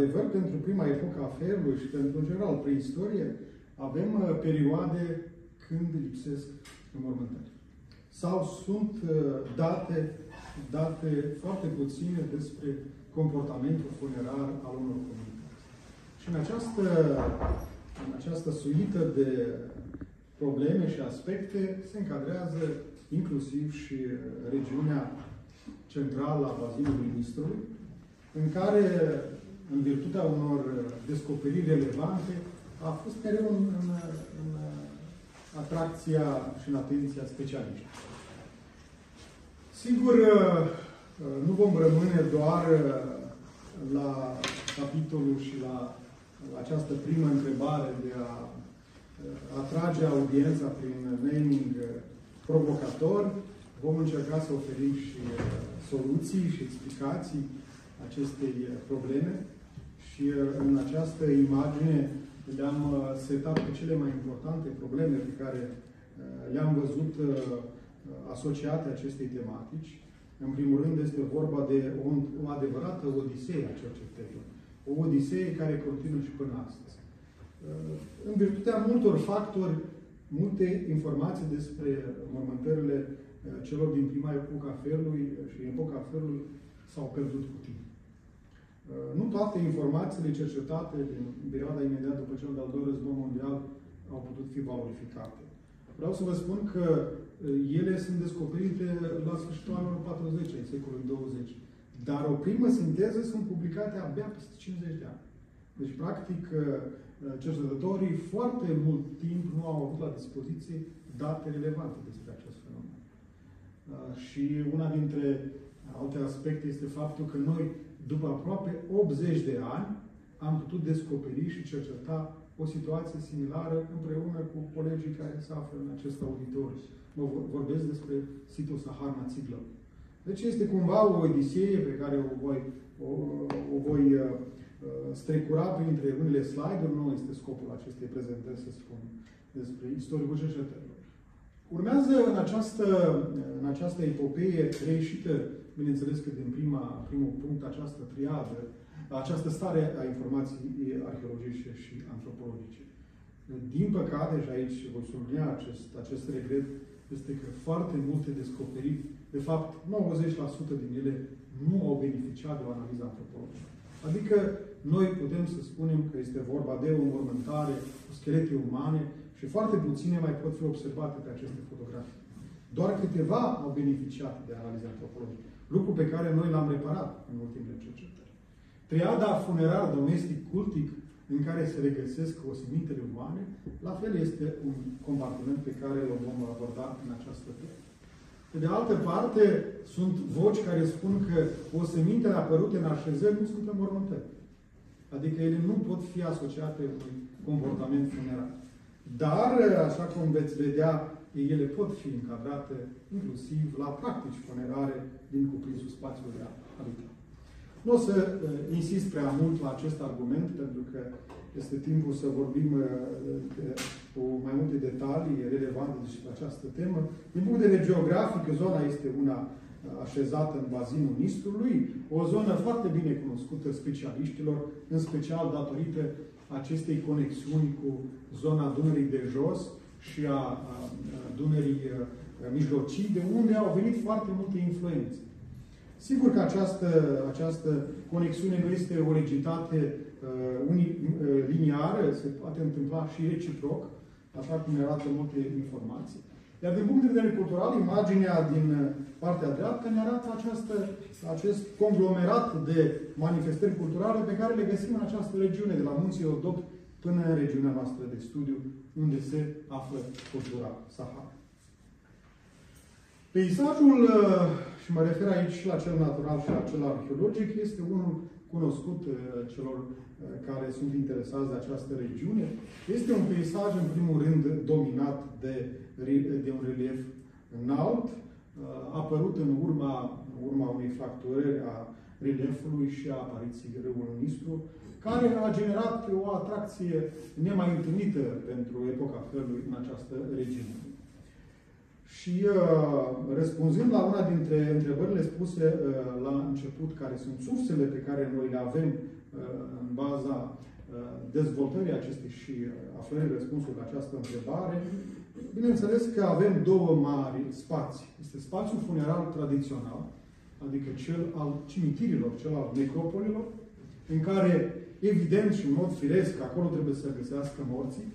într-adevăr, pentru prima epocă a ferului și pentru, în general, preistorie, avem uh, perioade când lipsesc înmormântări. Sau sunt uh, date, date foarte puține despre comportamentul funerar al unor comunități. Și în această, în această suită de probleme și aspecte se încadrează inclusiv și regiunea centrală a bazinului Nistrului, în care, în virtutea unor descoperiri relevante, a fost mereu în, în, în atracția și în atenția specialiștilor. Sigur, nu vom rămâne doar la capitolul și la această primă întrebare de a atrage audiența prin naming provocator. Vom încerca să oferim și soluții și explicații acestei probleme și în această imagine le-am setat pe cele mai importante probleme pe care le-am văzut asociate acestei tematici. În primul rând este vorba de o, o adevărată odisee a cercetărilor. O odisee care continuă și până astăzi. În virtutea multor factori, multe informații despre mormântările celor din prima epoca felului și epoca felului s-au pierdut cu timp. Nu toate informațiile cercetate din perioada imediat după cel de-al doilea război mondial au putut fi valorificate. Vreau să vă spun că ele sunt descoperite la sfârșitul anului 40, în secolul 20. Dar o primă sinteză sunt publicate abia peste 50 de ani. Deci, practic, cercetătorii foarte mult timp nu au avut la dispoziție date relevante despre acest fenomen. Și una dintre alte aspecte este faptul că noi, după aproape 80 de ani, am putut descoperi și cerceta o situație similară împreună cu colegii care se află în acest auditoriu. Mă vorbesc despre situl Saharna Țiglă. Deci este cumva o odiseie pe care o voi, o, o voi uh, strecura printre unele slide-uri. Nu este scopul acestei prezentări să spun despre istoricul cercetărilor. Urmează în această, în această epopee reieșită, bineînțeles că din prima, primul punct, această triadă, această stare a informației arheologice și antropologice. Din păcate, și aici voi sublinia acest, acest regret, este că foarte multe descoperiri, de fapt 90% din ele, nu au beneficiat de o analiză antropologică. Adică noi putem să spunem că este vorba de o înmormântare cu schelete umane și foarte puține mai pot fi observate pe aceste fotografii. Doar câteva au beneficiat de analize antropologice, lucru pe care noi l-am reparat în ultimele cercetări. Triada funerar domestic cultic în care se regăsesc osimintele umane, la fel este un compartiment pe care îl vom aborda în această temă. Pe de altă parte, sunt voci care spun că osemintele apărute în așezări nu sunt înmormântări. Adică ele nu pot fi asociate unui comportament funerar. Dar, așa cum veți vedea, ele pot fi încadrate inclusiv la practici funerare din cuprinsul spațiului habitat. Nu o să uh, insist prea mult la acest argument, pentru că este timpul să vorbim uh, de, cu mai multe detalii relevante despre această temă. Din punct de vedere geografic, zona este una uh, așezată în bazinul Nistrului, o zonă foarte bine cunoscută specialiștilor, în special datorită acestei conexiuni cu zona Dunării de jos și a, a Dunării uh, mijlocii, de unde au venit foarte multe influențe. Sigur că această, această conexiune nu este o legitate uh, uni, uh, liniară, se poate întâmpla și reciproc, așa cum arată multe informații. Iar din punct de vedere cultural, imaginea din uh, partea dreaptă ne arată această, acest conglomerat de manifestări culturale pe care le găsim în această regiune, de la Munții Odop până în regiunea noastră de studiu, unde se află cultura Sahara. Peisajul, uh, și mă refer aici și la cel natural și la cel arheologic, este unul cunoscut uh, celor uh, care sunt interesați de această regiune. Este un peisaj, în primul rând, dominat de, de un relief înalt, apărut în urma, în urma unei fracturări a reliefului și a apariției râului Nistru, care a generat o atracție nemai întâlnită pentru epoca felului în această regiune. Și uh, răspunzând la una dintre întrebările spuse uh, la început, care sunt sursele pe care noi le avem uh, în baza dezvoltării acestei și aflării răspunsului la această întrebare, bineînțeles că avem două mari spații. Este spațiul funeral tradițional, adică cel al cimitirilor, cel al necropolilor, în care, evident și în mod firesc, acolo trebuie să găsească morții,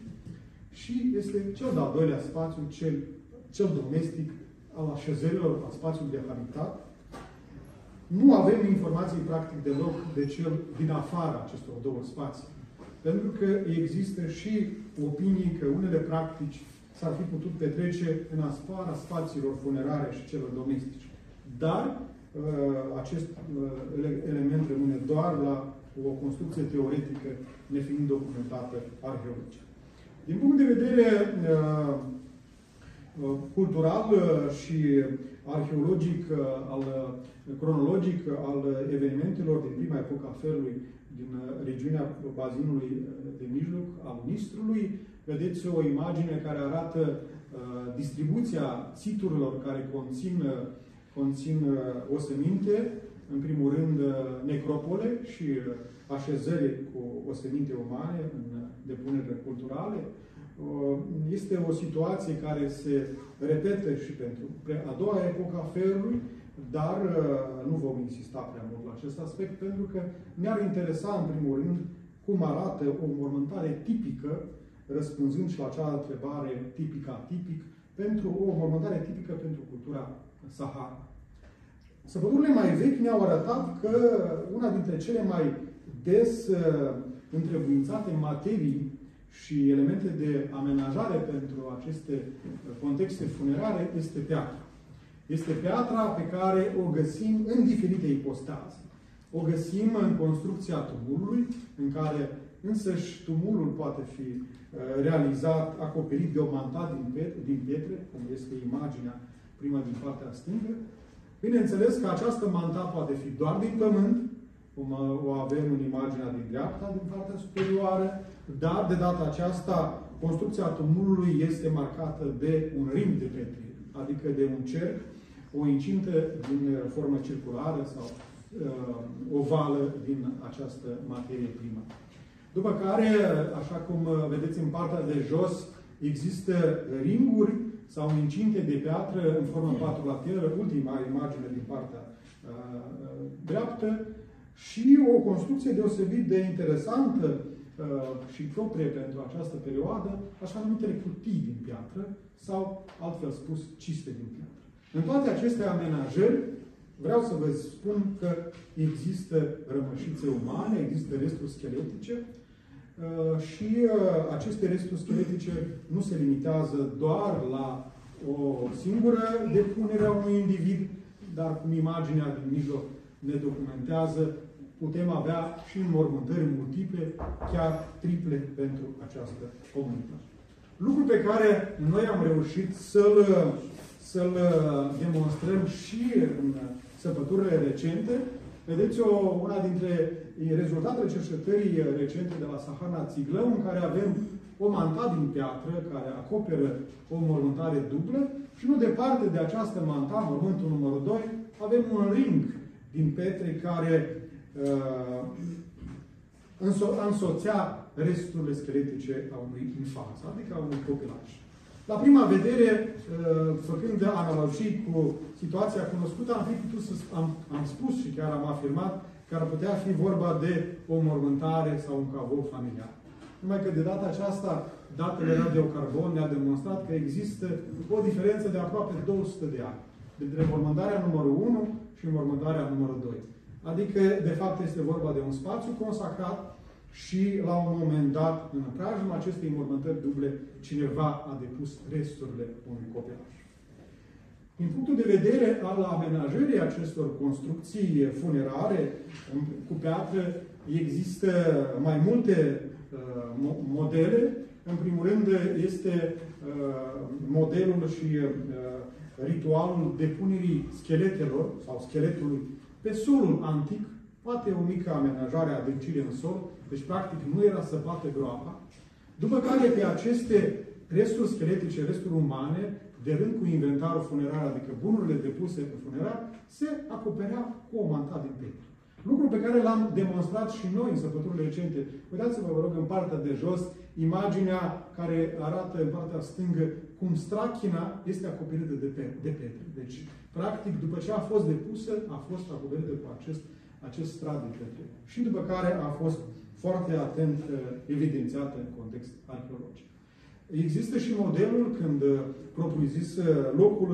și este cel de-al doilea spațiu, cel, cel domestic, al așezărilor, al spațiului de habitat. Nu avem informații practic deloc de cel din afara acestor două spații. Pentru că există și opinii că unele practici s-ar fi putut petrece în afara spațiilor funerare și celor domestice. Dar uh, acest uh, element rămâne doar la o construcție teoretică nefiind documentată arheologică. Din punct de vedere uh, uh, cultural uh, și arheologic, al, cronologic al evenimentelor din prima epocă a felului din regiunea bazinului de mijloc al Nistrului, vedeți o imagine care arată distribuția siturilor care conțin, conțin oseminte, în primul rând necropole și așezări cu oseminte umane în depunerile culturale. Uh, este o situație care se repetă și pentru a doua epocă a ferului, dar uh, nu vom insista prea mult la acest aspect, pentru că ne-ar interesa, în primul rând, cum arată o mormântare tipică, răspunzând și la acea întrebare tipică atipic, pentru o mormântare tipică pentru cultura Sahara. Săpăturile mai vechi ne-au arătat că una dintre cele mai des uh, întrebuințate materii și elemente de amenajare pentru aceste uh, contexte funerare este piatra. Este piatra pe care o găsim în diferite ipostaze. O găsim în construcția tumulului, în care însăși tumulul poate fi uh, realizat, acoperit de o mantat din pietre, din pietre, cum este imaginea prima din partea stângă. Bineînțeles că această manta poate fi doar din pământ, cum o avem în imaginea din dreapta, din partea superioară, dar de data aceasta construcția tumulului este marcată de un rim de petri, adică de un cerc, o incintă din formă circulară sau uh, ovală din această materie primă. După care, așa cum vedeți în partea de jos, există ringuri sau incinte de piatră în formă patrulateră, ultima imagine din partea uh, dreaptă, și o construcție deosebit de interesantă uh, și proprie pentru această perioadă, așa numitele cutii din piatră sau, altfel spus, ciste din piatră. În toate aceste amenajări, vreau să vă spun că există rămășițe umane, există resturi scheletice uh, și uh, aceste resturi scheletice nu se limitează doar la o singură depunere a unui individ, dar cum imaginea din mijloc ne documentează, putem avea și înmormântări multiple, chiar triple pentru această comunitate. Lucru pe care noi am reușit să-l să demonstrăm și în săpăturile recente. Vedeți o, una dintre rezultatele cercetării recente de la Sahana Țiglău, în care avem o manta din piatră care acoperă o mormântare dublă și nu departe de această manta, mormântul numărul 2, avem un ring din petre care uh, înso însoțea resturile scheletice a unui infant, adică a unui copilaj. La prima vedere, uh, făcând analogii cu situația cunoscută, am fi putut să am, am spus și chiar am afirmat că ar putea fi vorba de o mormântare sau un cavou familiar. Numai că de data aceasta, datele radiocarbon ne-a demonstrat că există o diferență de aproape 200 de ani. Dintre mormântarea numărul 1 și mormântarea numărul 2. Adică, de fapt, este vorba de un spațiu consacrat și, la un moment dat, în preajma acestei mormântări duble, cineva a depus resturile unui copilaj. Din punctul de vedere al amenajării acestor construcții funerare cu piatră, există mai multe uh, modele. În primul rând, este uh, modelul și uh, ritualul depunerii scheletelor sau scheletului pe solul antic, poate o mică amenajare, adâncire în sol, deci practic nu era săpată groapa, după care pe aceste resturi scheletice, resturi umane, de rând cu inventarul funerar, adică bunurile depuse pe funerar, se acoperea cu o manta din petru. Lucru pe care l-am demonstrat și noi în săpăturile recente. Uitați-vă, vă rog, în partea de jos, imaginea care arată în partea stângă cum strachina este acoperită de, pe, de pietre. Deci, practic, după ce a fost depusă, a fost acoperită cu acest, acest strat de pietre. Și după care a fost foarte atent uh, evidențiată în context arheologic. Există și modelul când, uh, propriu-zis, uh, locul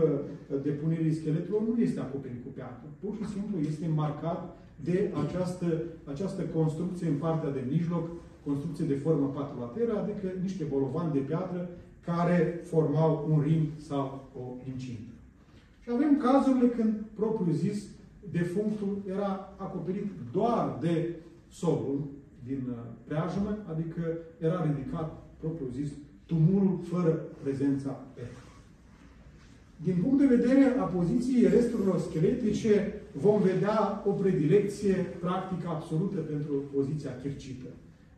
depunerii scheletelor nu este acoperit cu piatră. Pur și simplu este marcat de această, această construcție în partea de mijloc, construcție de formă patrulateră, adică niște bolovani de piatră care formau un rim sau o incintă. Și avem cazurile când, propriu-zis, defunctul era acoperit doar de solul din uh, preajmă, adică era ridicat, propriu zis, tumulul fără prezența F. Din punct de vedere a poziției resturilor scheletice, vom vedea o predilecție practică absolută pentru poziția chircită.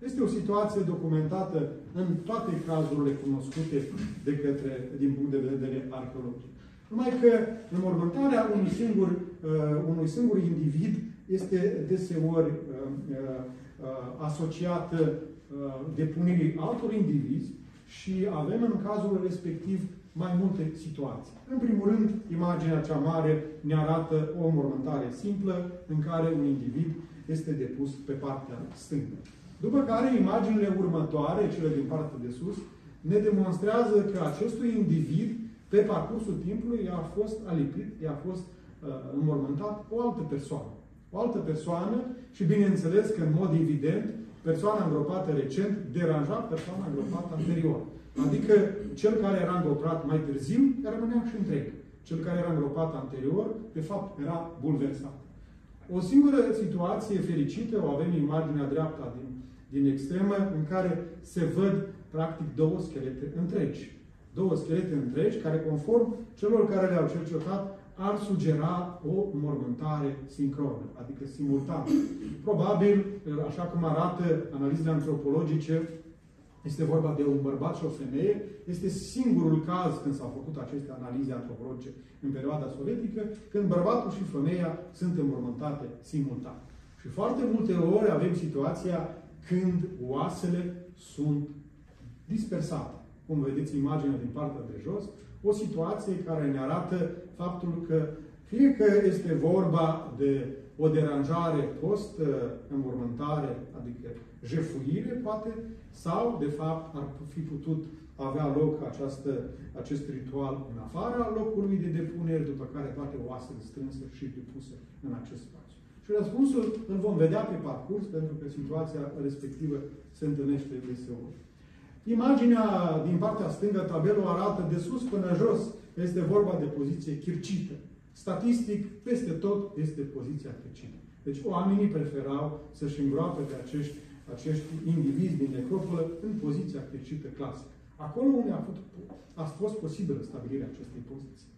Este o situație documentată în toate cazurile cunoscute de către, din punct de vedere arheologic. Numai că înmormântarea unui singur, uh, unui singur individ este deseori uh, uh, Uh, asociată uh, depunerii altor indivizi și avem în cazul respectiv mai multe situații. În primul rând, imaginea cea mare ne arată o mormântare simplă în care un individ este depus pe partea stângă. După care, imaginile următoare, cele din partea de sus, ne demonstrează că acestui individ, pe parcursul timpului, i-a fost alipit, i-a fost uh, înmormântat o altă persoană o altă persoană și bineînțeles că în mod evident persoana îngropată recent deranja persoana îngropată anterior. Adică cel care era îngropat mai târziu rămânea și întreg. Cel care era îngropat anterior, de fapt, era bulversat. O singură situație fericită o avem în imaginea dreapta din, din extremă, în care se văd practic două schelete întregi. Două schelete întregi care, conform celor care le-au cercetat, ar sugera o mormântare sincronă, adică simultană. Probabil, așa cum arată analizele antropologice, este vorba de un bărbat și o femeie. Este singurul caz când s-au făcut aceste analize antropologice în perioada sovietică, când bărbatul și femeia sunt înmormântate simultan. Și foarte multe ori avem situația când oasele sunt dispersate. Cum vedeți imaginea din partea de jos, o situație care ne arată faptul că fie că este vorba de o deranjare post-înmormântare, adică jefuire, poate, sau, de fapt, ar fi putut avea loc această, acest ritual în afara locului de depunere, după care toate oasele strânse și depuse în acest spațiu. Și răspunsul îl vom vedea pe parcurs, pentru că situația respectivă se întâlnește deseori. Imaginea din partea stângă, tabelul arată de sus până jos, este vorba de poziție chircită. Statistic, peste tot este poziția chircită. Deci oamenii preferau să-și îngroape pe acești, acești indivizi din necropolă în poziția chircită clasică. Acolo unde a fost, a fost posibilă stabilirea acestei poziții.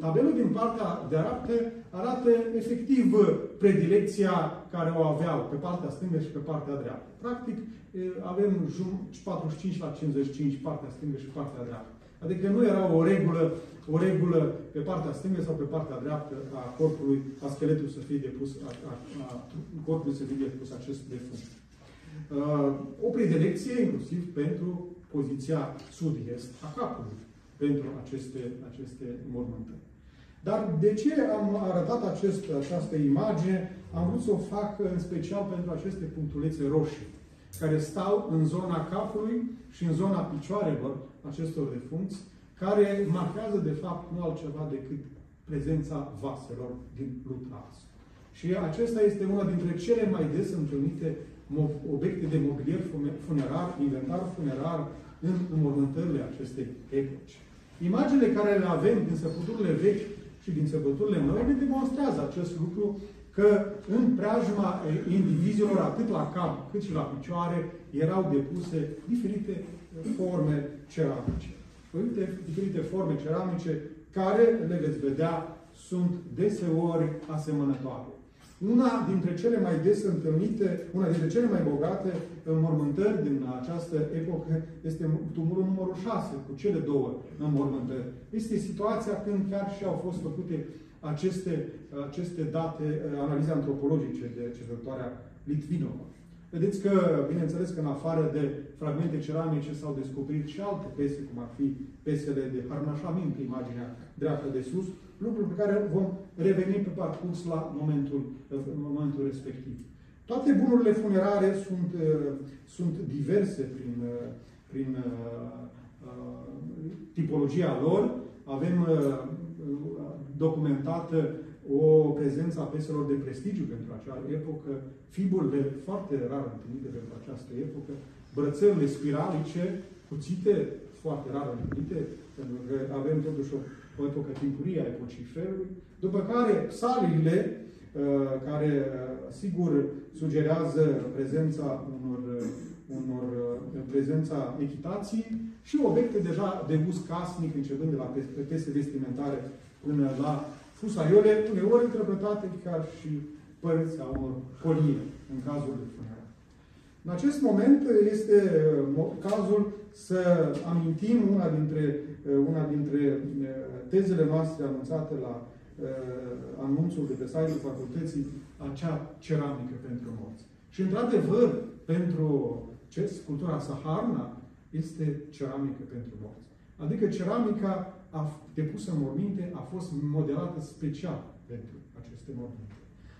Tabelul din partea de arată arată efectiv predilecția care o aveau pe partea stângă și pe partea dreaptă. Practic, avem 45 la 55 partea stângă și partea dreaptă. Adică nu era o regulă, o regulă pe partea stângă sau pe partea dreaptă a corpului, a scheletului să fie depus, a, a, a corpului să fie depus acest defunct. Uh, o predilecție inclusiv pentru poziția sud-est a capului pentru aceste, aceste mormântări. Dar de ce am arătat acest, această imagine? Am vrut să o fac în special pentru aceste punctulețe roșii, care stau în zona capului și în zona picioarelor acestor defunți, care marchează, de fapt, nu altceva decât prezența vaselor din lutras. Și acesta este una dintre cele mai des întâlnite obiecte de mobilier funerar, inventar funerar în înmormântările acestei epoci. Imaginile care le avem din săpăturile vechi și din săpăturile noi ne demonstrează acest lucru că în preajma indivizilor, atât la cap cât și la picioare, erau depuse diferite forme ceramice. Uite, diferite forme ceramice care, le veți vedea, sunt deseori asemănătoare. Una dintre cele mai des întâlnite, una dintre cele mai bogate înmormântări din această epocă este tumulul numărul 6, cu cele două înmormântări. Este situația când chiar și au fost făcute aceste, aceste date, analize antropologice de cercetătoarea Litvinova. Vedeți că, bineînțeles că în afară de fragmente ceramice s-au descoperit și alte pese, cum ar fi pesele de Harnașamin, pe imaginea dreaptă de sus, lucruri pe care vom reveni pe parcurs la momentul, în momentul respectiv. Toate bunurile funerare sunt, sunt diverse prin, prin tipologia lor. Avem documentată o prezență a peselor de prestigiu pentru acea epocă, fiburile foarte rar întâlnite pentru această epocă, brățările spiralice, cuțite, foarte rar întâlnite, pentru că avem totuși o, o epocă timpurie a epocii ferului, după care psalile, uh, care, uh, sigur, sugerează prezența unor, unor uh, prezența echitației și obiecte deja de uz casnic, începând de la pese vestimentare până la fusaiole, uneori interpretate ca și părți a unor colie, în cazul de funerar. În acest moment este uh, cazul să amintim una dintre, uh, una dintre uh, tezele noastre anunțate la anunțul de pe site-ul facultății, acea ceramică pentru morți. Și, într-adevăr, pentru ce? Sculptura Saharna este ceramică pentru morți. Adică ceramica a, depusă în morminte a fost modelată special pentru aceste morminte.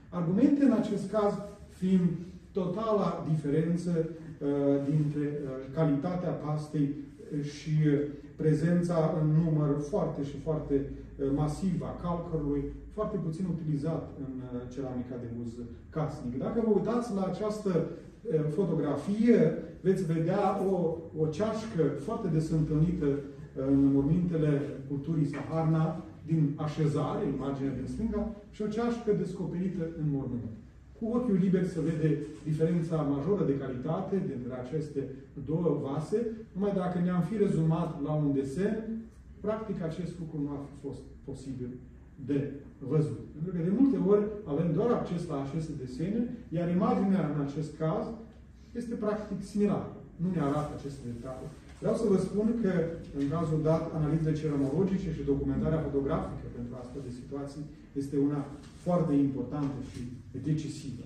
Argumente în acest caz fiind totala diferență uh, dintre uh, calitatea pastei și prezența în număr foarte și foarte uh, masiv a calcărului, foarte puțin utilizat în uh, ceramica de uz casnic. Dacă vă uitați la această uh, fotografie, veți vedea o, o ceașcă foarte des întâlnită în mormintele culturii Saharna, din așezare, imaginea din stânga, și o ceașcă descoperită în mormânt. Cu ochiul liber se vede diferența majoră de calitate dintre aceste două vase, numai dacă ne-am fi rezumat la un desen, practic acest lucru nu ar fi fost posibil de văzut. Pentru că de multe ori avem doar acces la aceste desene, iar imaginea în acest caz este practic similară. Nu ne arată aceste detalii. Vreau să vă spun că, în cazul dat, analizele ceramologice și documentarea fotografică pentru astfel de situații este una foarte importantă și decisivă.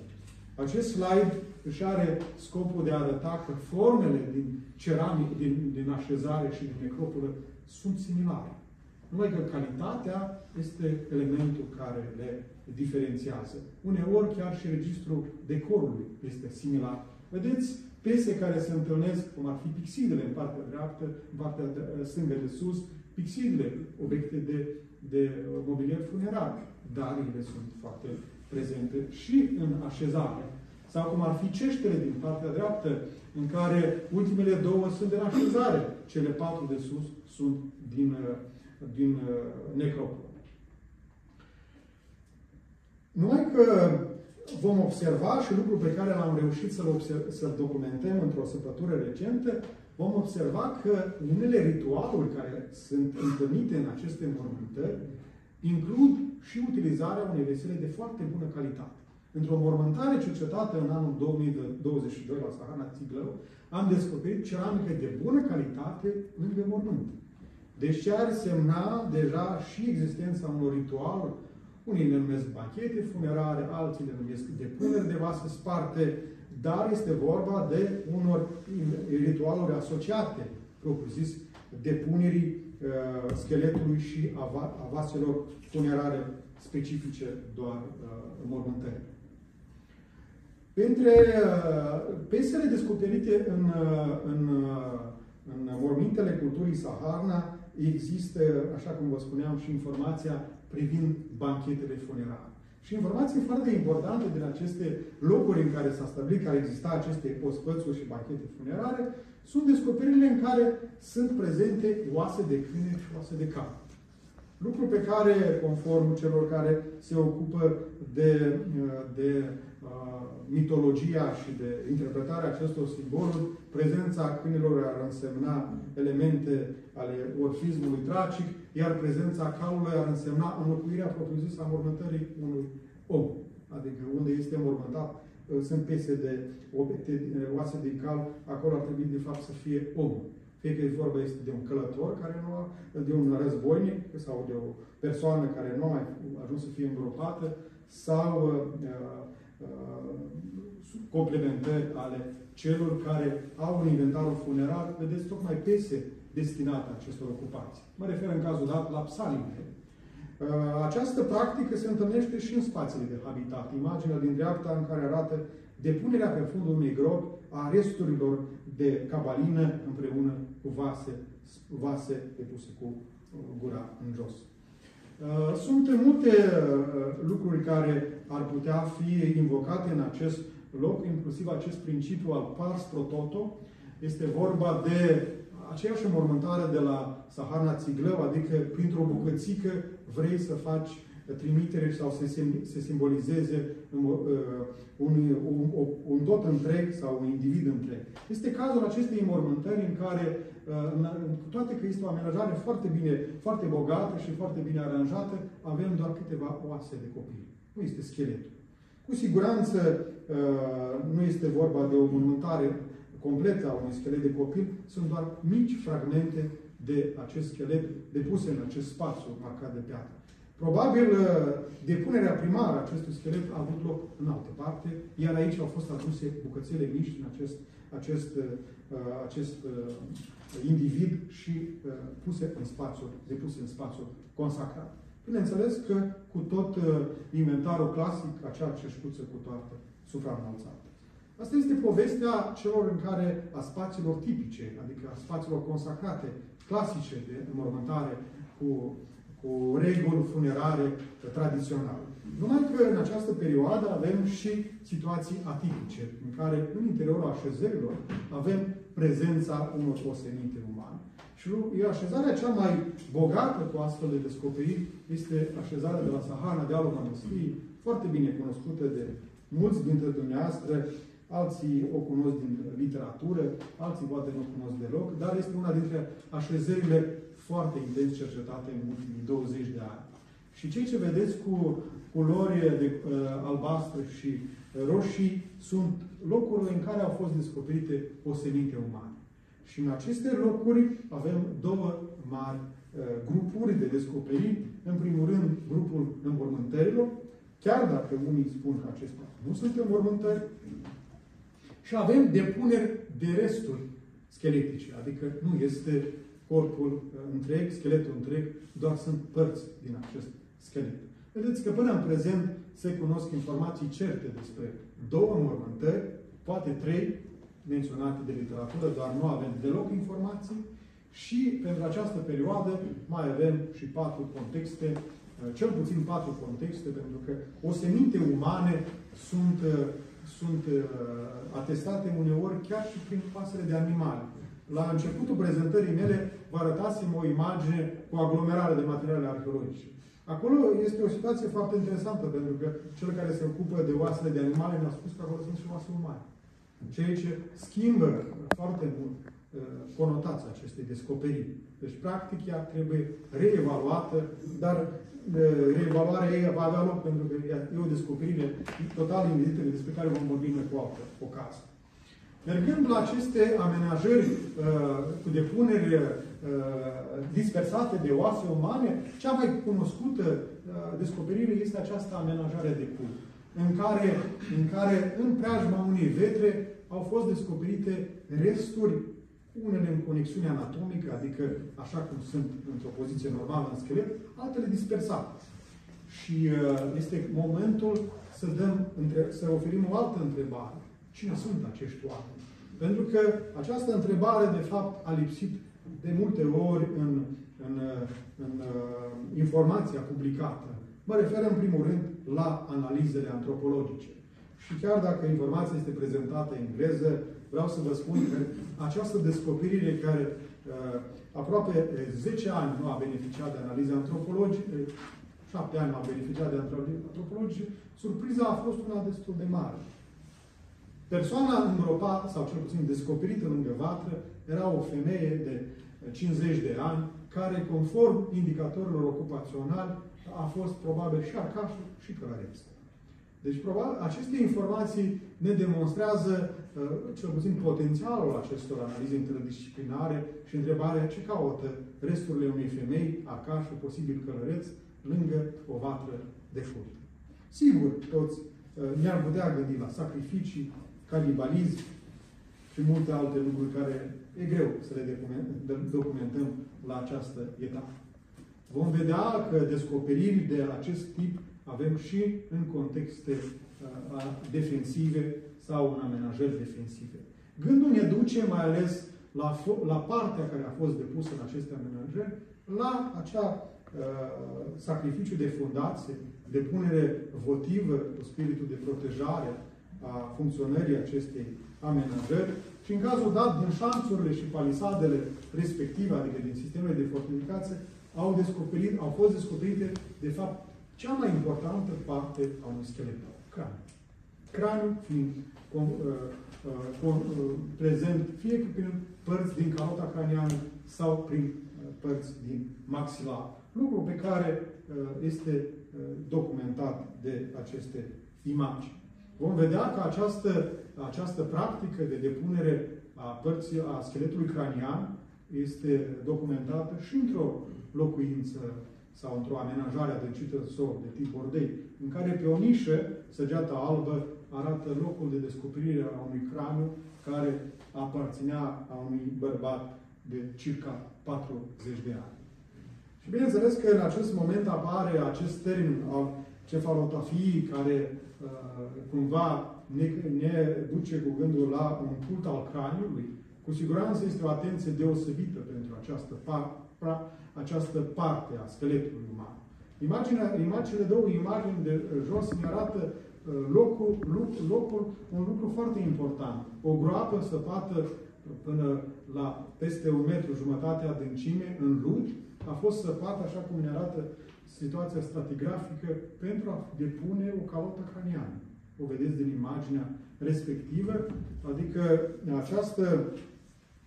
Acest slide își are scopul de a arăta că formele din ceramic, din, din așezare și din necropolă sunt similare. Numai că calitatea este elementul care le diferențiază. Uneori chiar și registrul decorului este similar. Vedeți Pese care se întâlnesc, cum ar fi pixidele în partea dreaptă, în partea stângă de sus, pixidele, obiecte de, de mobilier funerar. Dar ele sunt foarte prezente și în așezare. Sau cum ar fi ceștele din partea dreaptă, în care ultimele două sunt de așezare. Cele patru de sus sunt din, din necropolă. Numai că vom observa și lucrul pe care l-am reușit să-l, să documentăm într-o săpătură recentă, vom observa că unele ritualuri care sunt întâlnite în aceste mormântări includ și utilizarea unei vesele de foarte bună calitate. Într-o mormântare cercetată în anul 2022 la Sahana Țiglău, am descoperit ceramică de bună calitate lângă mormânt. Deci ce ar semna deja și existența unor ritualuri unii le numesc banchete funerare, alții le numesc depuneri de vase sparte, dar este vorba de unor ritualuri asociate, propriu zis, depunerii uh, scheletului și a, a vaselor funerare specifice doar uh, mormântării. Între uh, pesele descoperite în, uh, în, uh, în mormintele culturii Saharna există, așa cum vă spuneam, și informația privind banchetele funerare. Și informații foarte importante din aceste locuri în care s-a stabilit că exista aceste ospățuri și banchete funerare sunt descoperirile în care sunt prezente oase de câine și oase de cap. Lucru pe care, conform celor care se ocupă de, de uh, mitologia și de interpretarea acestor simboluri, prezența câinilor ar însemna elemente ale orfismului tragic, iar prezența calului ar însemna înlocuirea propriu-zisă a mormântării unui om. Adică unde este mormântat, uh, sunt pese de obiecte, uh, oase din cal, acolo ar trebui de fapt să fie om. fie că e vorba este de un călător care nu a, de un războinic sau de o persoană care nu a ajuns să fie îngropată sau uh, uh, complementări ale celor care au un inventar funerar, vedeți, tocmai pese destinate acestor ocupații. Mă refer în cazul dat la psalimele. Uh, această practică se întâlnește și în spațiile de habitat. Imaginea din dreapta în care arată depunerea pe fundul unei gropi a resturilor de cabalină împreună cu vase, vase depuse cu uh, gura în jos. Uh, sunt multe lucruri care ar putea fi invocate în acest loc, inclusiv acest principiu al pars pro toto. Este vorba de aceeași mormântare de la Saharna Țiglău, adică printr-o bucățică vrei să faci trimitere sau să se simbolizeze un, uh, un, un, un tot întreg sau un individ întreg. Este cazul acestei înmormântări în care, uh, cu toate că este o amenajare foarte bine, foarte bogată și foarte bine aranjată, avem doar câteva oase de copii. Nu este scheletul. Cu siguranță uh, nu este vorba de o mormântare completă a unui schelet de copil, sunt doar mici fragmente de acest schelet depuse în acest spațiu marcat de piatră. Probabil uh, depunerea primară a acestui schelet a avut loc în altă parte, iar aici au fost aduse bucățele mici din acest, acest, uh, acest uh, individ și puse în spațiu, depuse în spațiu consacrat. Bineînțeles că cu tot inventarul clasic, acea ceșcuță cu toată supraînălțată. Asta este povestea celor în care, a spațiilor tipice, adică a spațiilor consacrate, clasice de înmormântare cu, cu reguli funerare tradiționale. Numai că în această perioadă avem și situații atipice, în care în interiorul așezărilor avem prezența unor oseminte umane. Și așezarea cea mai bogată cu astfel de descoperiri este așezarea de la Sahana de Alul Mănăstirii, foarte bine cunoscută de mulți dintre dumneavoastră, alții o cunosc din literatură, alții poate nu o cunosc deloc, dar este una dintre așezările foarte intens cercetate în ultimii 20 de ani. Și cei ce vedeți cu culori de uh, albastre și roșii sunt locurile în care au fost descoperite oseminte umane. Și în aceste locuri avem două mari uh, grupuri de descoperiri. În primul rând, grupul înmormântărilor, chiar dacă unii spun că acestea nu sunt înmormântări, și avem depuneri de resturi scheletice, adică nu este corpul uh, întreg, skeletul întreg, doar sunt părți din acest schelet. Vedeți că până în prezent se cunosc informații certe despre două mormântări, poate trei, menționate de literatură, dar nu avem deloc informații. Și pentru această perioadă mai avem și patru contexte, uh, cel puțin patru contexte, pentru că oseminte umane sunt uh, sunt uh, atestate uneori chiar și prin pasăre de animale. La începutul prezentării mele vă arătasem o imagine cu aglomerare de materiale arheologice. Acolo este o situație foarte interesantă, pentru că cel care se ocupă de oasele de animale ne-a spus că acolo sunt și oase umane. Ceea ce schimbă foarte mult uh, conotația acestei descoperiri. Deci, practic, ea trebuie reevaluată, dar reevaluarea ei va avea loc pentru că e o descoperire total inedită despre care vom vorbi în cu altă ocazie. Mergând la aceste amenajări uh, cu depuneri uh, dispersate de oase umane, cea mai cunoscută uh, descoperire este această amenajare de cult, în care, în care în preajma unei vetre au fost descoperite resturi unele în conexiune anatomică, adică așa cum sunt într-o poziție normală în schelet, altele dispersate. Și uh, este momentul să, dăm, să oferim o altă întrebare. Cine sunt acești oameni? Pentru că această întrebare, de fapt, a lipsit de multe ori în, în, în uh, informația publicată. Mă refer, în primul rând, la analizele antropologice. Și chiar dacă informația este prezentată în engleză, vreau să vă spun că această descoperire care uh, aproape 10 ani nu a beneficiat de analize antropologice, 7 ani nu a beneficiat de antropologice, surpriza a fost una destul de mare. Persoana îngropată, sau cel puțin descoperită lângă vatră, era o femeie de 50 de ani, care, conform indicatorilor ocupaționali, a fost probabil și arcașul și călăreță. Deci, probabil, aceste informații ne demonstrează cel puțin potențialul acestor analize interdisciplinare și întrebarea ce caută resturile unei femei, acasă, posibil călăreț, lângă o vatră de furt. Sigur, toți ne-ar putea gândi la sacrificii, canibalism și multe alte lucruri care e greu să le documentăm la această etapă. Vom vedea că descoperiri de acest tip avem și în contexte uh, defensive sau în amenajări defensive. Gândul ne duce mai ales la, la partea care a fost depusă în aceste amenajări, la acea uh, sacrificiu de fundație, depunere votivă cu spiritul de protejare a funcționării acestei amenajări și în cazul dat din șanțurile și palisadele respective, adică din sistemele de fortificație, au, descoperit, au fost descoperite, de fapt, cea mai importantă parte a unui schelet, craniul. Craniul fiind uh, uh, uh, prezent fie prin părți din calota craniană sau prin uh, părți din maxilar. Lucru pe care uh, este uh, documentat de aceste imagini. Vom vedea că această, această practică de depunere a părții, a scheletului cranian este documentată și într-o locuință sau într-o amenajare adâncită în sol de tip bordei, în care pe o nișă, săgeata albă arată locul de descoperire a unui craniu care aparținea a unui bărbat de circa 40 de ani. Și bineînțeles că în acest moment apare acest termen al cefalotafiei care uh, cumva ne, ne duce cu gândul la un cult al craniului. Cu siguranță este o atenție deosebită pentru această parte această parte a scheletului uman. Imaginea, imaginele două imagini de jos ne arată uh, locul, locul, un lucru foarte important. O groapă săpată până la peste un metru jumătate adâncime în lut, a fost săpată, așa cum ne arată situația stratigrafică, pentru a depune o calotă craniană. O vedeți din imaginea respectivă, adică această,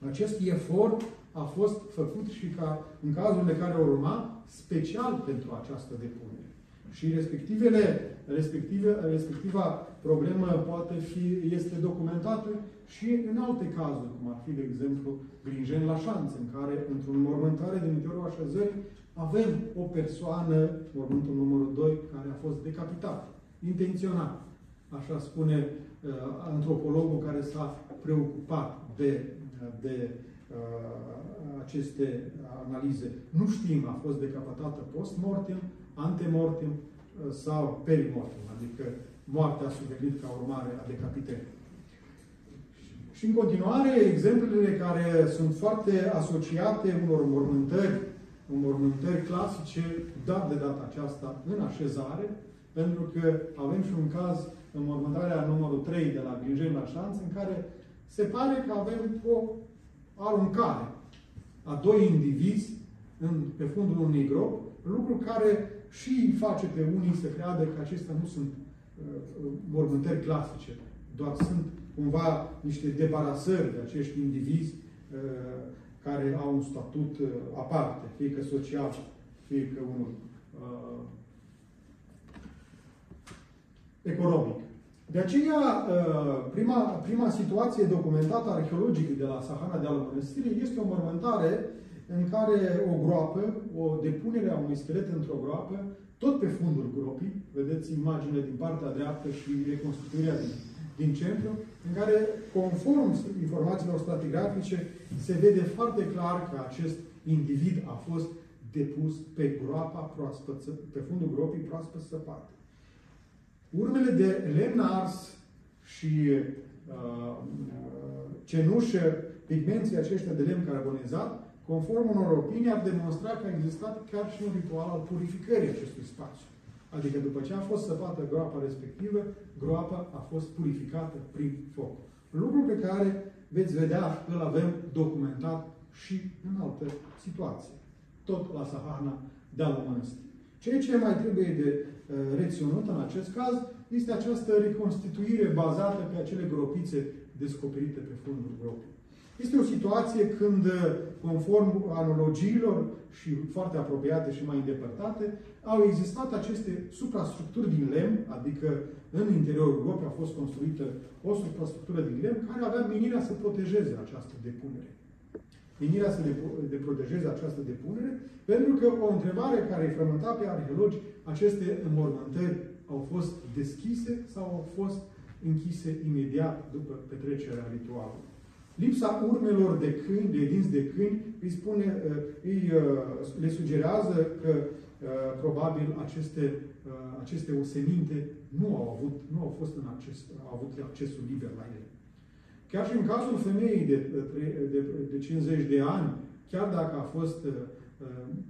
acest efort a fost făcut și ca, în cazurile care au urma, special pentru această depunere. Și respectivele, respective, respectiva problemă poate fi, este documentată și în alte cazuri, cum ar fi, de exemplu, Grinjen la șanță, în care, într-un mormântare din interiorul așezării, avem o persoană, mormântul numărul 2, care a fost decapitată, intenționat. Așa spune uh, antropologul care s-a preocupat de, de Uh, aceste analize. Nu știm, a fost decapitată post-mortem, antemortem uh, sau perimortem, adică moartea a suferit ca urmare a decapitării. Și în continuare, exemplele care sunt foarte asociate unor mormântări, mormântări clasice, dat de data aceasta în așezare, pentru că avem și un caz în mormântarea numărul 3 de la Grinjen la Șanț, în care se pare că avem o aruncare a doi indivizi în, pe fundul unui grop, lucru care și face pe unii să creadă că acestea nu sunt uh, mormântări clasice, doar sunt cumva niște debarasări de acești indivizi uh, care au un statut uh, aparte, fie că social, fie că unul uh, economic. De aceea, uh, prima, prima situație documentată arheologică de la Sahara de al Mănăstirii este o mormântare în care o groapă, o depunere a unui schelet într-o groapă, tot pe fundul gropii, vedeți imaginea din partea dreaptă și reconstituirea din, din centru, în care, conform informațiilor stratigrafice, se vede foarte clar că acest individ a fost depus pe groapa proaspăt, pe fundul gropii proaspăt săpate. Urmele de lemn ars și uh, cenușă, pigmenții aceștia de lemn carbonizat, conform unor opinii, ar demonstra că a existat chiar și un ritual al purificării acestui spațiu. Adică după ce a fost săpată groapa respectivă, groapa a fost purificată prin foc. Lucru pe care veți vedea îl avem documentat și în alte situații. Tot la Sahana de la mănăstire. Ceea ce mai trebuie de uh, reționut în acest caz este această reconstituire bazată pe acele gropițe descoperite pe fundul gropii. Este o situație când, uh, conform analogiilor și foarte apropiate și mai îndepărtate, au existat aceste suprastructuri din lemn, adică în interiorul gropii a fost construită o suprastructură din lemn care avea menirea să protejeze această depunere. Menirea să de protejeze această depunere, pentru că o întrebare care îi frământa pe arheologi, aceste înmormântări au fost deschise sau au fost închise imediat după petrecerea ritualului. Lipsa urmelor de câini, de dinți de câini, îi spune, uh, îi, uh, le sugerează că uh, probabil aceste, aceste oseminte nu au, avut, nu au fost în acces, au avut accesul liber la ele. Chiar și în cazul femeii de, de, de 50 de ani, chiar dacă a fost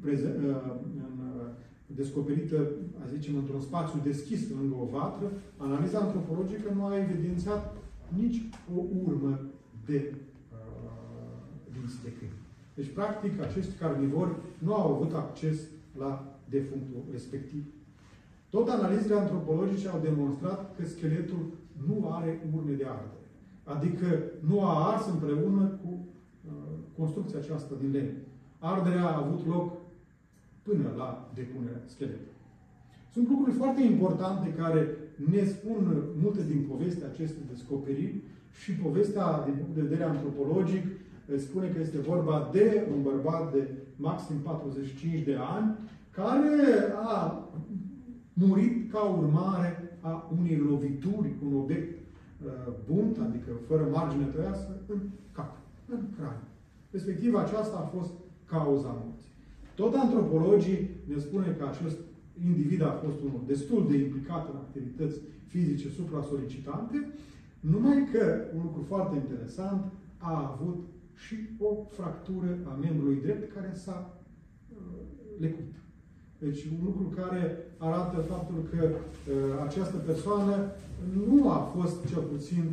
prezen, descoperită, a zicem, într-un spațiu deschis lângă o vatră, analiza antropologică nu a evidențiat nici o urmă de uh, dinți de câini. Deci, practic, acești carnivori nu au avut acces la defunctul respectiv. Tot analizele antropologice au demonstrat că scheletul nu are urme de ardere. Adică nu a ars împreună cu uh, construcția aceasta din lemn. Arderea a avut loc până la depunerea scheletului. Sunt lucruri foarte importante care ne spun multe din povestea acestei descoperiri și povestea, din punct de vedere antropologic, spune că este vorba de un bărbat de maxim 45 de ani, care a murit ca urmare a unei lovituri cu un obiect uh, bunt, adică fără margine tăiasă, în cap, în craniu. Respectiv, aceasta a fost cauza morții. Tot antropologii ne spune că acest individ a fost unul destul de implicat în activități fizice supra-solicitante numai că, un lucru foarte interesant, a avut și o fractură a membrului drept care s-a uh, lecut. Deci un lucru care arată faptul că uh, această persoană nu a fost cel puțin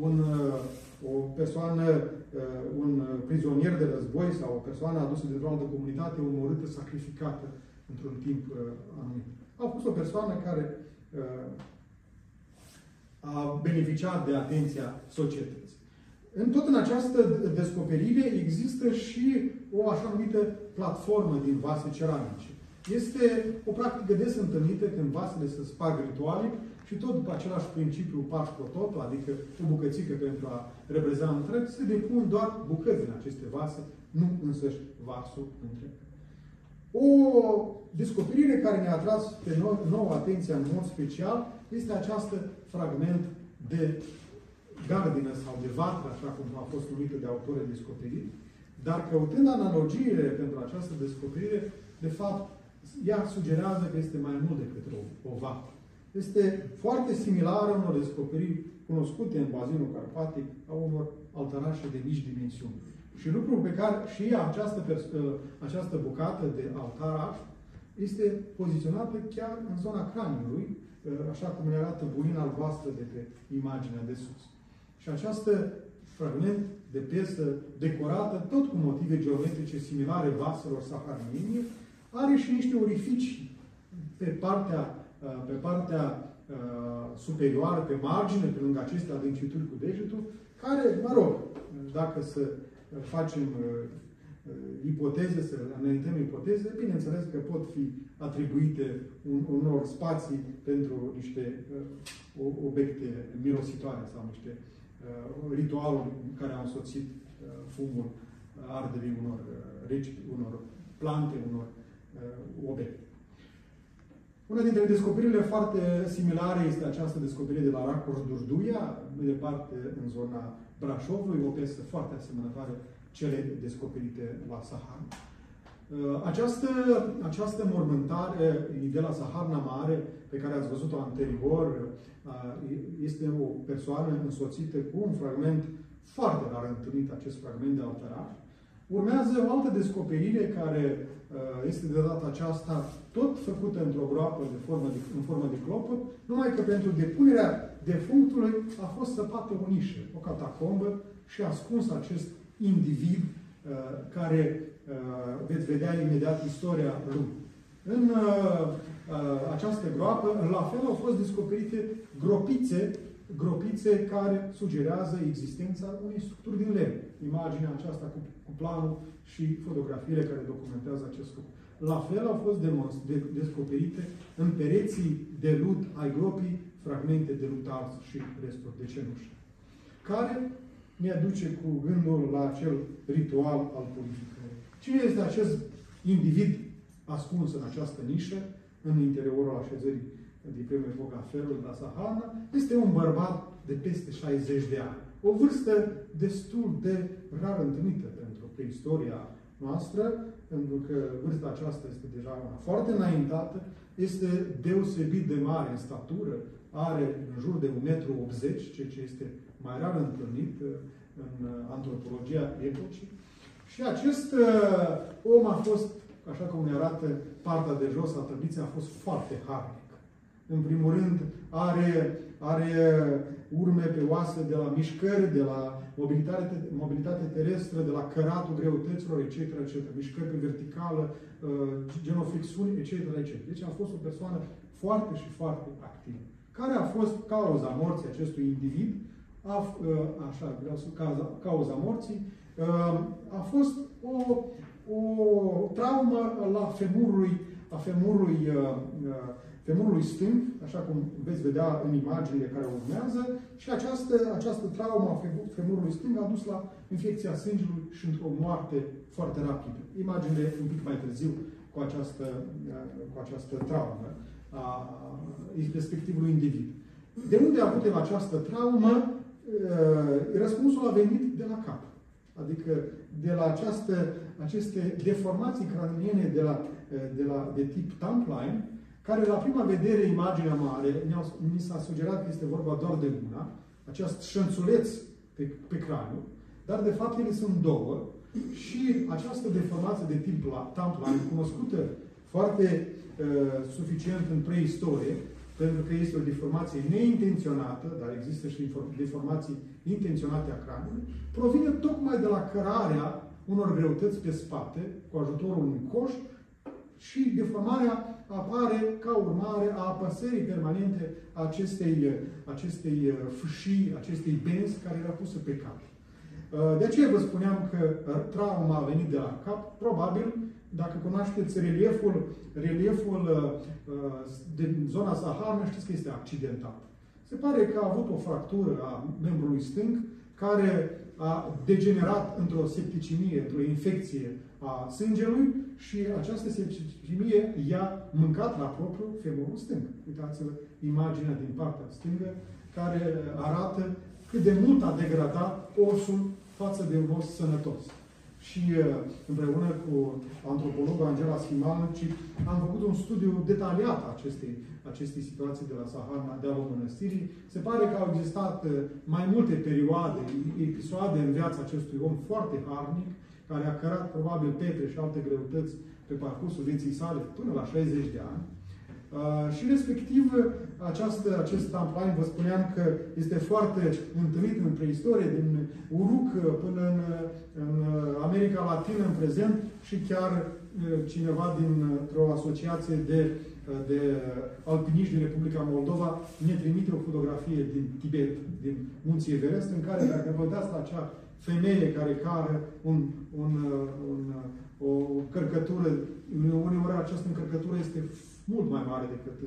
un, uh, o persoană, uh, un prizonier de război sau o persoană adusă de o altă comunitate, omorâtă, sacrificată într-un timp uh, anumit. A fost o persoană care uh, a beneficiat de atenția societății. În tot în această descoperire există și o așa numită platformă din vase ceramice. Este o practică des întâlnită când vasele se sparg ritualic și tot după același principiu pars pro toto, adică o bucățică pentru a reprezenta întreg, se depun doar bucăți din aceste vase, nu însăși vasul întreg. O descoperire care ne-a atras pe nou, nouă atenția în mod special este această fragment de gardină sau de vatră, așa cum a fost numită de autorii descoperit, dar căutând analogiile pentru această descoperire, de fapt, ea sugerează că este mai mult decât o, o vatră. Este foarte similară unor descoperiri cunoscute în bazinul carpatic a unor altarașe de mici dimensiuni. Și lucrul pe care și această, această bucată de altaraș este poziționată chiar în zona craniului, ă, așa cum ne arată bulina albastră de pe imaginea de sus. Și această fragment de piesă decorată, tot cu motive geometrice similare vaselor sahariniene, are și niște orificii pe partea, ă, pe partea ă, superioară, pe margine, pe lângă aceste adâncituri cu degetul, care, mă rog, dacă să facem Uh, ipoteze, să analizăm ipoteze, bineînțeles că pot fi atribuite un, unor spații pentru niște uh, obiecte mirositoare sau niște uh, ritualuri care au însoțit uh, fumul uh, arderii unor uh, reci, unor plante, unor uh, obiecte. Una dintre descoperirile foarte similare este această descoperire de la Racos Durduia, mai departe în zona Brașovului, o piesă foarte asemănătoare cele descoperite la Sahara. Uh, această, această mormântare de la Saharna Mare, pe care ați văzut-o anterior, uh, este o persoană însoțită cu un fragment foarte rar întâlnit, acest fragment de alteraș. Urmează o altă descoperire care uh, este de data aceasta tot făcută într-o groapă de formă de, în formă de clopot, numai că pentru depunerea defunctului a fost săpată o nișă, o catacombă și ascuns acest individ uh, care uh, veți vedea imediat istoria lui. În uh, această groapă, la fel au fost descoperite gropițe, gropițe care sugerează existența unei structuri din lemn. Imaginea aceasta cu, cu planul și fotografiile care documentează acest lucru. La fel au fost descoperite în pereții de lut ai gropii fragmente de lutars și resturi de cenușă. Care ne aduce cu gândul la acel ritual al purificării. Cine este acest individ ascuns în această nișă, în interiorul așezării din primul epoca felului la Sahana, este un bărbat de peste 60 de ani. O vârstă destul de rar întâlnită pentru preistoria noastră, pentru că vârsta aceasta este deja una foarte înaintată, este deosebit de mare în statură, are în jur de 1,80 m, ceea ce este mai rar întâlnit uh, în uh, antropologia epocii. Și acest uh, om a fost, așa cum ne arată partea de jos a tăbiței, a fost foarte harnic. În primul rând, are, are urme pe oase de la mișcări, de la mobilitate, mobilitate terestră, de la căratul greutăților, etc., etc., mișcări pe verticală, uh, genoflexiuni, etc., etc. Deci a fost o persoană foarte și foarte activă. Care a fost cauza morții acestui individ? A, uh, așa, vreau să cauza, cauza morții, uh, a fost o, o traumă la femurului, a femurului femurului stâng, așa cum veți vedea în imaginile care urmează, și această, această traumă a femurului stâng a dus la infecția sângelui și într-o moarte foarte rapidă. Imaginile un pic mai târziu cu această, cu această traumă a respectivului individ. De unde a avut el această traumă? Răspunsul a venit de la cap. Adică de la această, aceste deformații craniene de, la, de, la, de tip Tampline, care la prima vedere, imaginea mare, mi s-a sugerat că este vorba doar de una, acest șănțuleț pe, pe craniu, dar de fapt ele sunt două și această deformație de tip Tampline, cunoscută foarte uh, suficient în preistorie, pentru că este o deformație neintenționată, dar există și deformații intenționate a craniului, provine tocmai de la cărarea unor greutăți pe spate, cu ajutorul unui coș, și deformarea apare ca urmare a apăsării permanente a acestei, acestei uh, fâșii, acestei benzi care era pusă pe cap. Uh, de aceea vă spuneam că trauma a venit de la cap, probabil, dacă cunoașteți relieful, relieful uh, din zona Sahară, știți că este accidentat. Se pare că a avut o fractură a membrului stâng, care a degenerat într-o septicimie, într-o infecție a sângelui și această septicemie i-a mâncat la propriu femurul stâng. Uitați-vă imaginea din partea stângă care arată cât de mult a degradat osul față de un os sănătos. Și uh, împreună cu antropologul Angela Schimalci am făcut un studiu detaliat a acestei, acestei situații de la Sahara, de la mănăstirii. Se pare că au existat uh, mai multe perioade, episoade în viața acestui om foarte harnic, care a cărat probabil pietre și alte greutăți pe parcursul vieții sale până la 60 de ani. Uh, și respectiv, această, acest tampline, vă spuneam că este foarte întâlnit în preistorie, din Uruc până în, în America Latină în prezent și chiar uh, cineva dintr-o asociație de, de alpiniști din Republica Moldova ne trimite o fotografie din Tibet, din munții Everest, în care, dacă vă dați la acea femeie care care un, un, un, o încărcătură, uneori această încărcătură este mult mai mare decât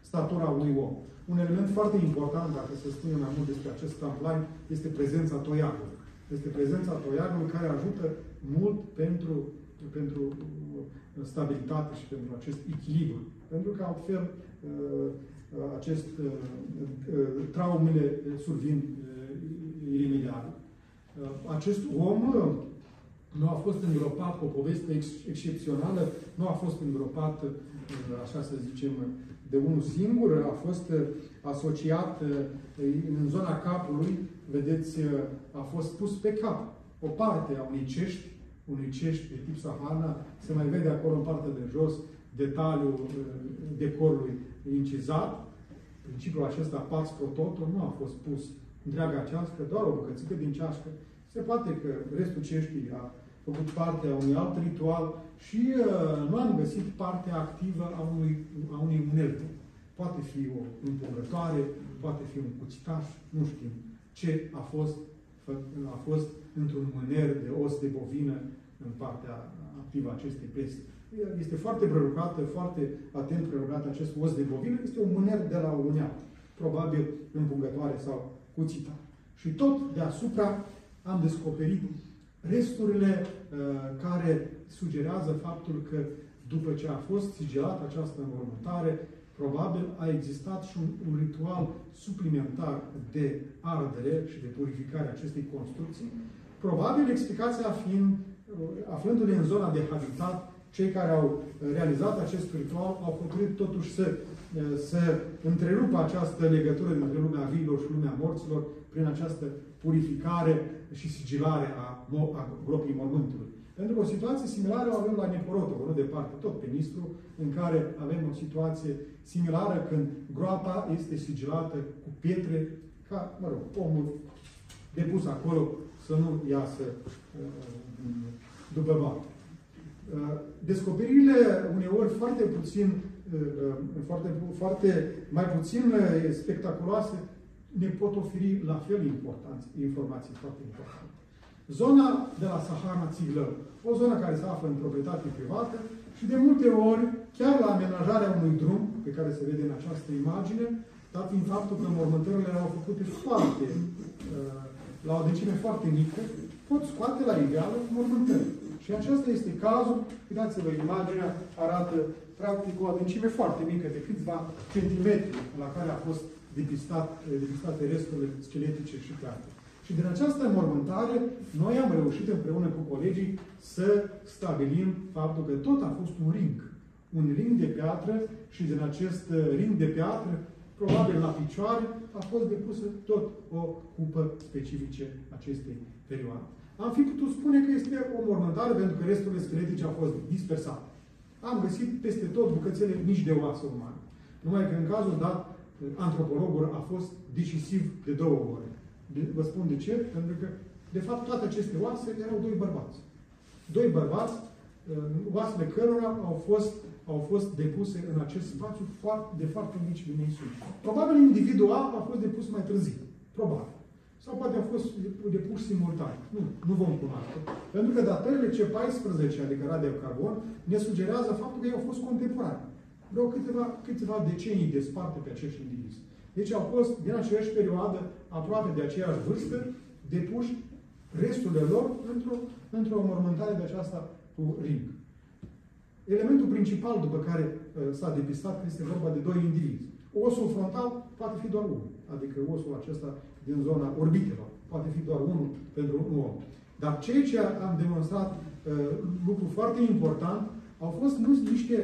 statura unui om. Un element foarte important, dacă se spune mai mult despre acest tramplin, este prezența toiagului. Este prezența toiagului care ajută mult pentru, pentru stabilitate și pentru acest echilibru. Pentru că altfel uh, acest uh, uh, traumele survin iremediabile. Acest om nu a fost îngropat cu o poveste ex excepțională, nu a fost îngropat, așa să zicem, de unul singur, a fost asociat în zona capului, vedeți, a fost pus pe cap. O parte a unui cești, unui cești de tip sahana, se mai vede acolo în partea de jos detaliul decorului incizat. Principiul acesta, pax pro toto, nu a fost pus întreaga ceașcă, doar o bucățică din ceașcă. Se poate că restul ceștii a făcut parte a unui alt ritual și uh, nu am găsit partea activă a unui, a unei unelte. Poate fi o împungătoare, poate fi un cuțitaș, nu știm ce a fost, a fost într-un mâner de os de bovină în partea activă a acestei peste. Este foarte prerogată, foarte atent prerogat acest os de bovină, este un mâner de la o unealtă. probabil împungătoare sau cuțita. Și tot deasupra am descoperit resturile uh, care sugerează faptul că după ce a fost sigilată această înmormântare, probabil a existat și un, un ritual suplimentar de ardere și de purificare a acestei construcții. Probabil explicația fiind, uh, aflându-ne în zona de habitat, cei care au realizat acest ritual au hotărât totuși să, uh, să întrerupă această legătură dintre lumea viilor și lumea morților prin această purificare și sigilare a, a gropii mormântului. Pentru că o situație similară o avem la Neporotov, nu departe, tot pe Nistru, în care avem o situație similară când groapa este sigilată cu pietre, ca, mă rog, omul depus acolo să nu iasă uh, după bani. Uh, descoperirile uneori foarte puțin, uh, foarte, foarte mai puțin spectaculoase ne pot oferi la fel informații foarte importante. Zona de la Sahara Țiglău, o zonă care se află în proprietate privată și de multe ori, chiar la amenajarea unui drum, pe care se vede în această imagine, dat fiind faptul că mormântările erau făcute foarte, uh, la o decime foarte mică, pot scoate la iveală mormântări. Și acesta este cazul, uitați-vă, imaginea arată practic o adâncime foarte mică, de câțiva centimetri, la care a fost depistat, depistate resturile scheletice și clare. Și din această mormântare, noi am reușit împreună cu colegii să stabilim faptul că tot a fost un ring. Un ring de piatră și din acest ring de piatră, probabil la picioare, a fost depusă tot o cupă specifice acestei perioade. Am fi putut spune că este o mormântare pentru că resturile scheletice au fost dispersate. Am găsit peste tot bucățele mici de oasă umane. Numai că în cazul dat, antropologul a fost decisiv de două ori. De, vă spun de ce? Pentru că, de fapt, toate aceste oase erau doi bărbați. Doi bărbați, uh, oasele cărora au fost, au fost depuse în acest spațiu de foarte mici dimensiuni. Probabil individual a fost depus mai târziu. Probabil. Sau poate a fost depus simultan. Nu, nu vom cunoaște. Pentru că datările C14, adică radiocarbon, ne sugerează faptul că ei au fost contemporani. Vreau câteva, câteva decenii desparte pe acești indivizi. Deci au fost, din aceeași perioadă, aproape de aceeași vârstă, depuși resturile lor într-o într, -o, mormântare de aceasta cu ring. Elementul principal după care uh, s-a depistat este vorba de doi indivizi. Osul frontal poate fi doar unul, adică osul acesta din zona orbitelor. Poate fi doar unul pentru un om. Dar ceea ce am demonstrat, uh, lucru foarte important, au fost nu niște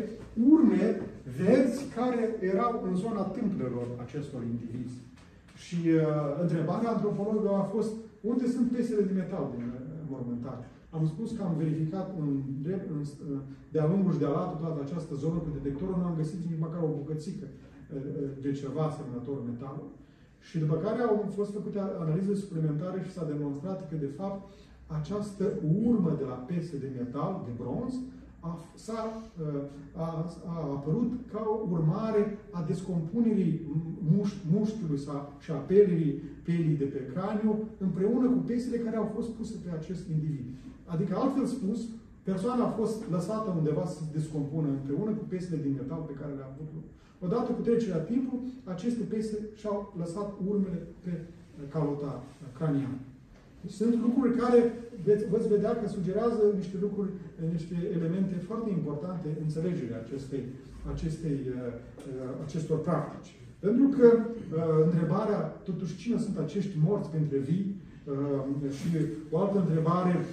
urme verzi care erau în zona tâmplelor acestor indivizi. Și uh, întrebarea antropologă a fost unde sunt piesele de metal din uh, mormântare? Am spus că am verificat în, în, uh, de-a lungul și de-a latul toată această zonă cu detectorul, nu am găsit nici măcar o bucățică uh, uh, de ceva asemănător metal. Și după care au fost făcute analize suplimentare și s-a demonstrat că, de fapt, această urmă de la piese de metal, de bronz, a, a, a apărut ca o urmare a descompunerii muș, mușchiului sau, și a pelii, pelii de pe craniu împreună cu piesele care au fost puse pe acest individ. Adică, altfel spus, persoana a fost lăsată undeva să se descompună împreună cu piesele din metal pe care le-a avut. Odată cu trecerea timpului, aceste piese și-au lăsat urmele pe calota craniană. Sunt lucruri care veți, veți vedea că sugerează niște lucruri, niște elemente foarte importante în înțelegerea acestei, acestei, uh, uh, acestor practici. Pentru că uh, întrebarea, totuși, cine sunt acești morți pentru vii? și o altă întrebare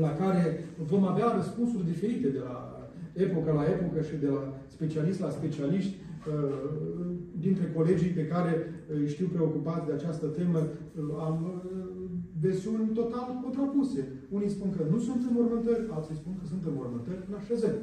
la care vom avea răspunsuri diferite de la epocă la epocă și de la specialist la specialiști, dintre colegii pe care îi știu preocupați de această temă, am versiuni total contrapuse. Unii spun că nu sunt înmormântări, alții spun că sunt înmormântări în așezări.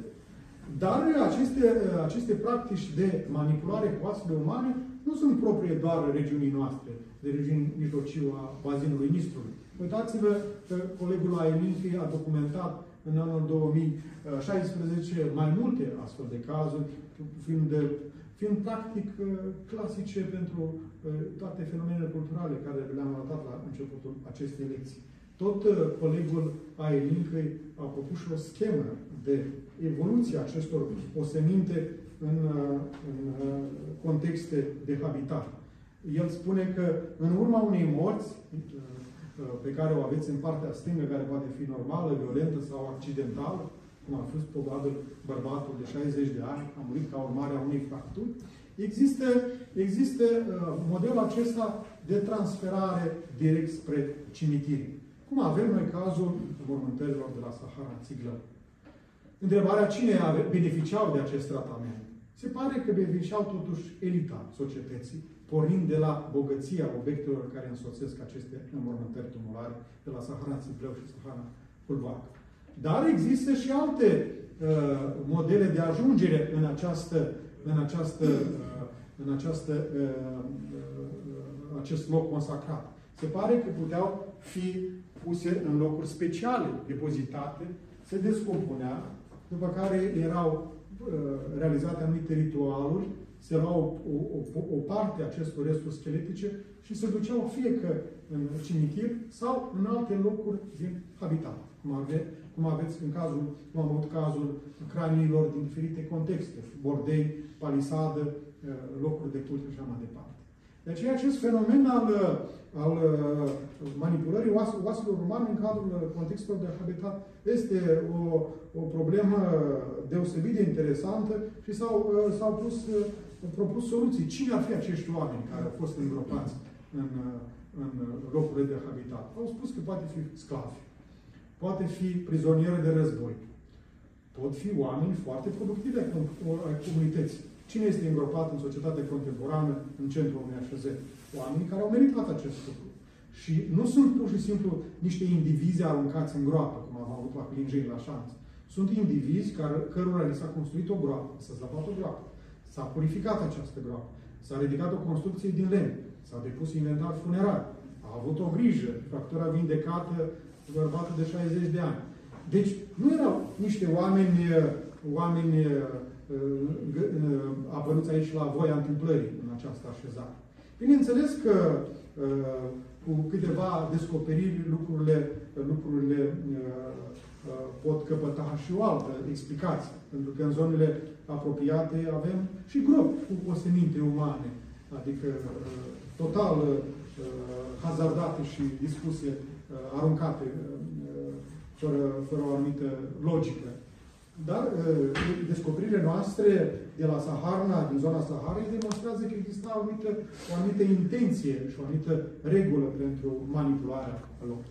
Dar aceste, aceste practici de manipulare cu oasele umane nu sunt proprie doar regiunii noastre, de regiuni mijlociu a bazinului Nistrului. Uitați-vă că colegul Aelinchi a documentat în anul 2016 mai multe astfel de cazuri, fiind, de, fiind practic clasice pentru toate fenomenele culturale care le-am arătat la începutul acestei lecții. Tot colegul Aelincăi a propus și o schemă de evoluție a acestor oseminte în, în contexte de habitat. El spune că în urma unei morți pe care o aveți în partea stângă, care poate fi normală, violentă sau accidentală, cum a fost probabil bărbatul de 60 de ani, a murit ca urmare a unei fracturi, există, există uh, modelul acesta de transferare direct spre cimitir. Cum avem noi cazul mormântărilor de la Sahara Țiglă. Întrebarea cine beneficiau de acest tratament? Se pare că beneficiau totuși elita societății, pornind de la bogăția obiectelor care însoțesc aceste înmormântări tumulare de la Sahara Țiglău și Sahara Hulvac. Dar există și alte uh, modele de ajungere în, această, în, această, uh, în această, uh, uh, acest loc consacrat. Se pare că puteau fi puse în locuri speciale, depozitate, se descompunea, după care erau uh, realizate anumite ritualuri, se luau o, o, o parte a acestor resturi scheletice și se duceau fie că în cimitir sau în alte locuri din habitat, cum, ave, cum aveți în cazul, cum am avut cazul craniilor din diferite contexte, bordei, palisadă, uh, locuri de cult și așa mai departe. De aceea acest fenomen al, al uh, manipulării oaselor umane în cadrul contextelor de habitat este o, o problemă deosebit de interesantă și s-au, uh, s-au pus, uh, propus soluții. Cine ar fi acești oameni care au fost îngropați în, în locurile de habitat? Au spus că poate fi sclavi, poate fi prizonieri de război, pot fi oameni foarte productivi ai comunității. Cine este îngropat în societatea contemporană în centrul unei așezări? Oamenii care au meritat acest lucru. Și nu sunt pur și simplu niște indivizi aruncați în groapă, cum am avut la Clinjei, la șanță. Sunt indivizi care, cărora li s-a construit o groapă, s-a zăpat o groapă, s-a purificat această groapă, s-a ridicat o construcție din lemn, s-a depus inventar funerar, a avut o grijă, fractura vindecată bărbatul de 60 de ani. Deci nu erau niște oameni, oameni apăruți aici la voia întâmplării în această așezare. Bineînțeles că cu câteva descoperiri lucrurile, lucrurile pot căpăta și o altă explicație. Pentru că în zonele apropiate avem și gropi cu oseminte umane, adică total hazardate și dispuse, aruncate fără, fără o anumită logică. Dar descoperirile noastre de la Saharna, din zona Saharei, demonstrează că exista o anumită, o anumită intenție și o anumită regulă pentru manipularea lor.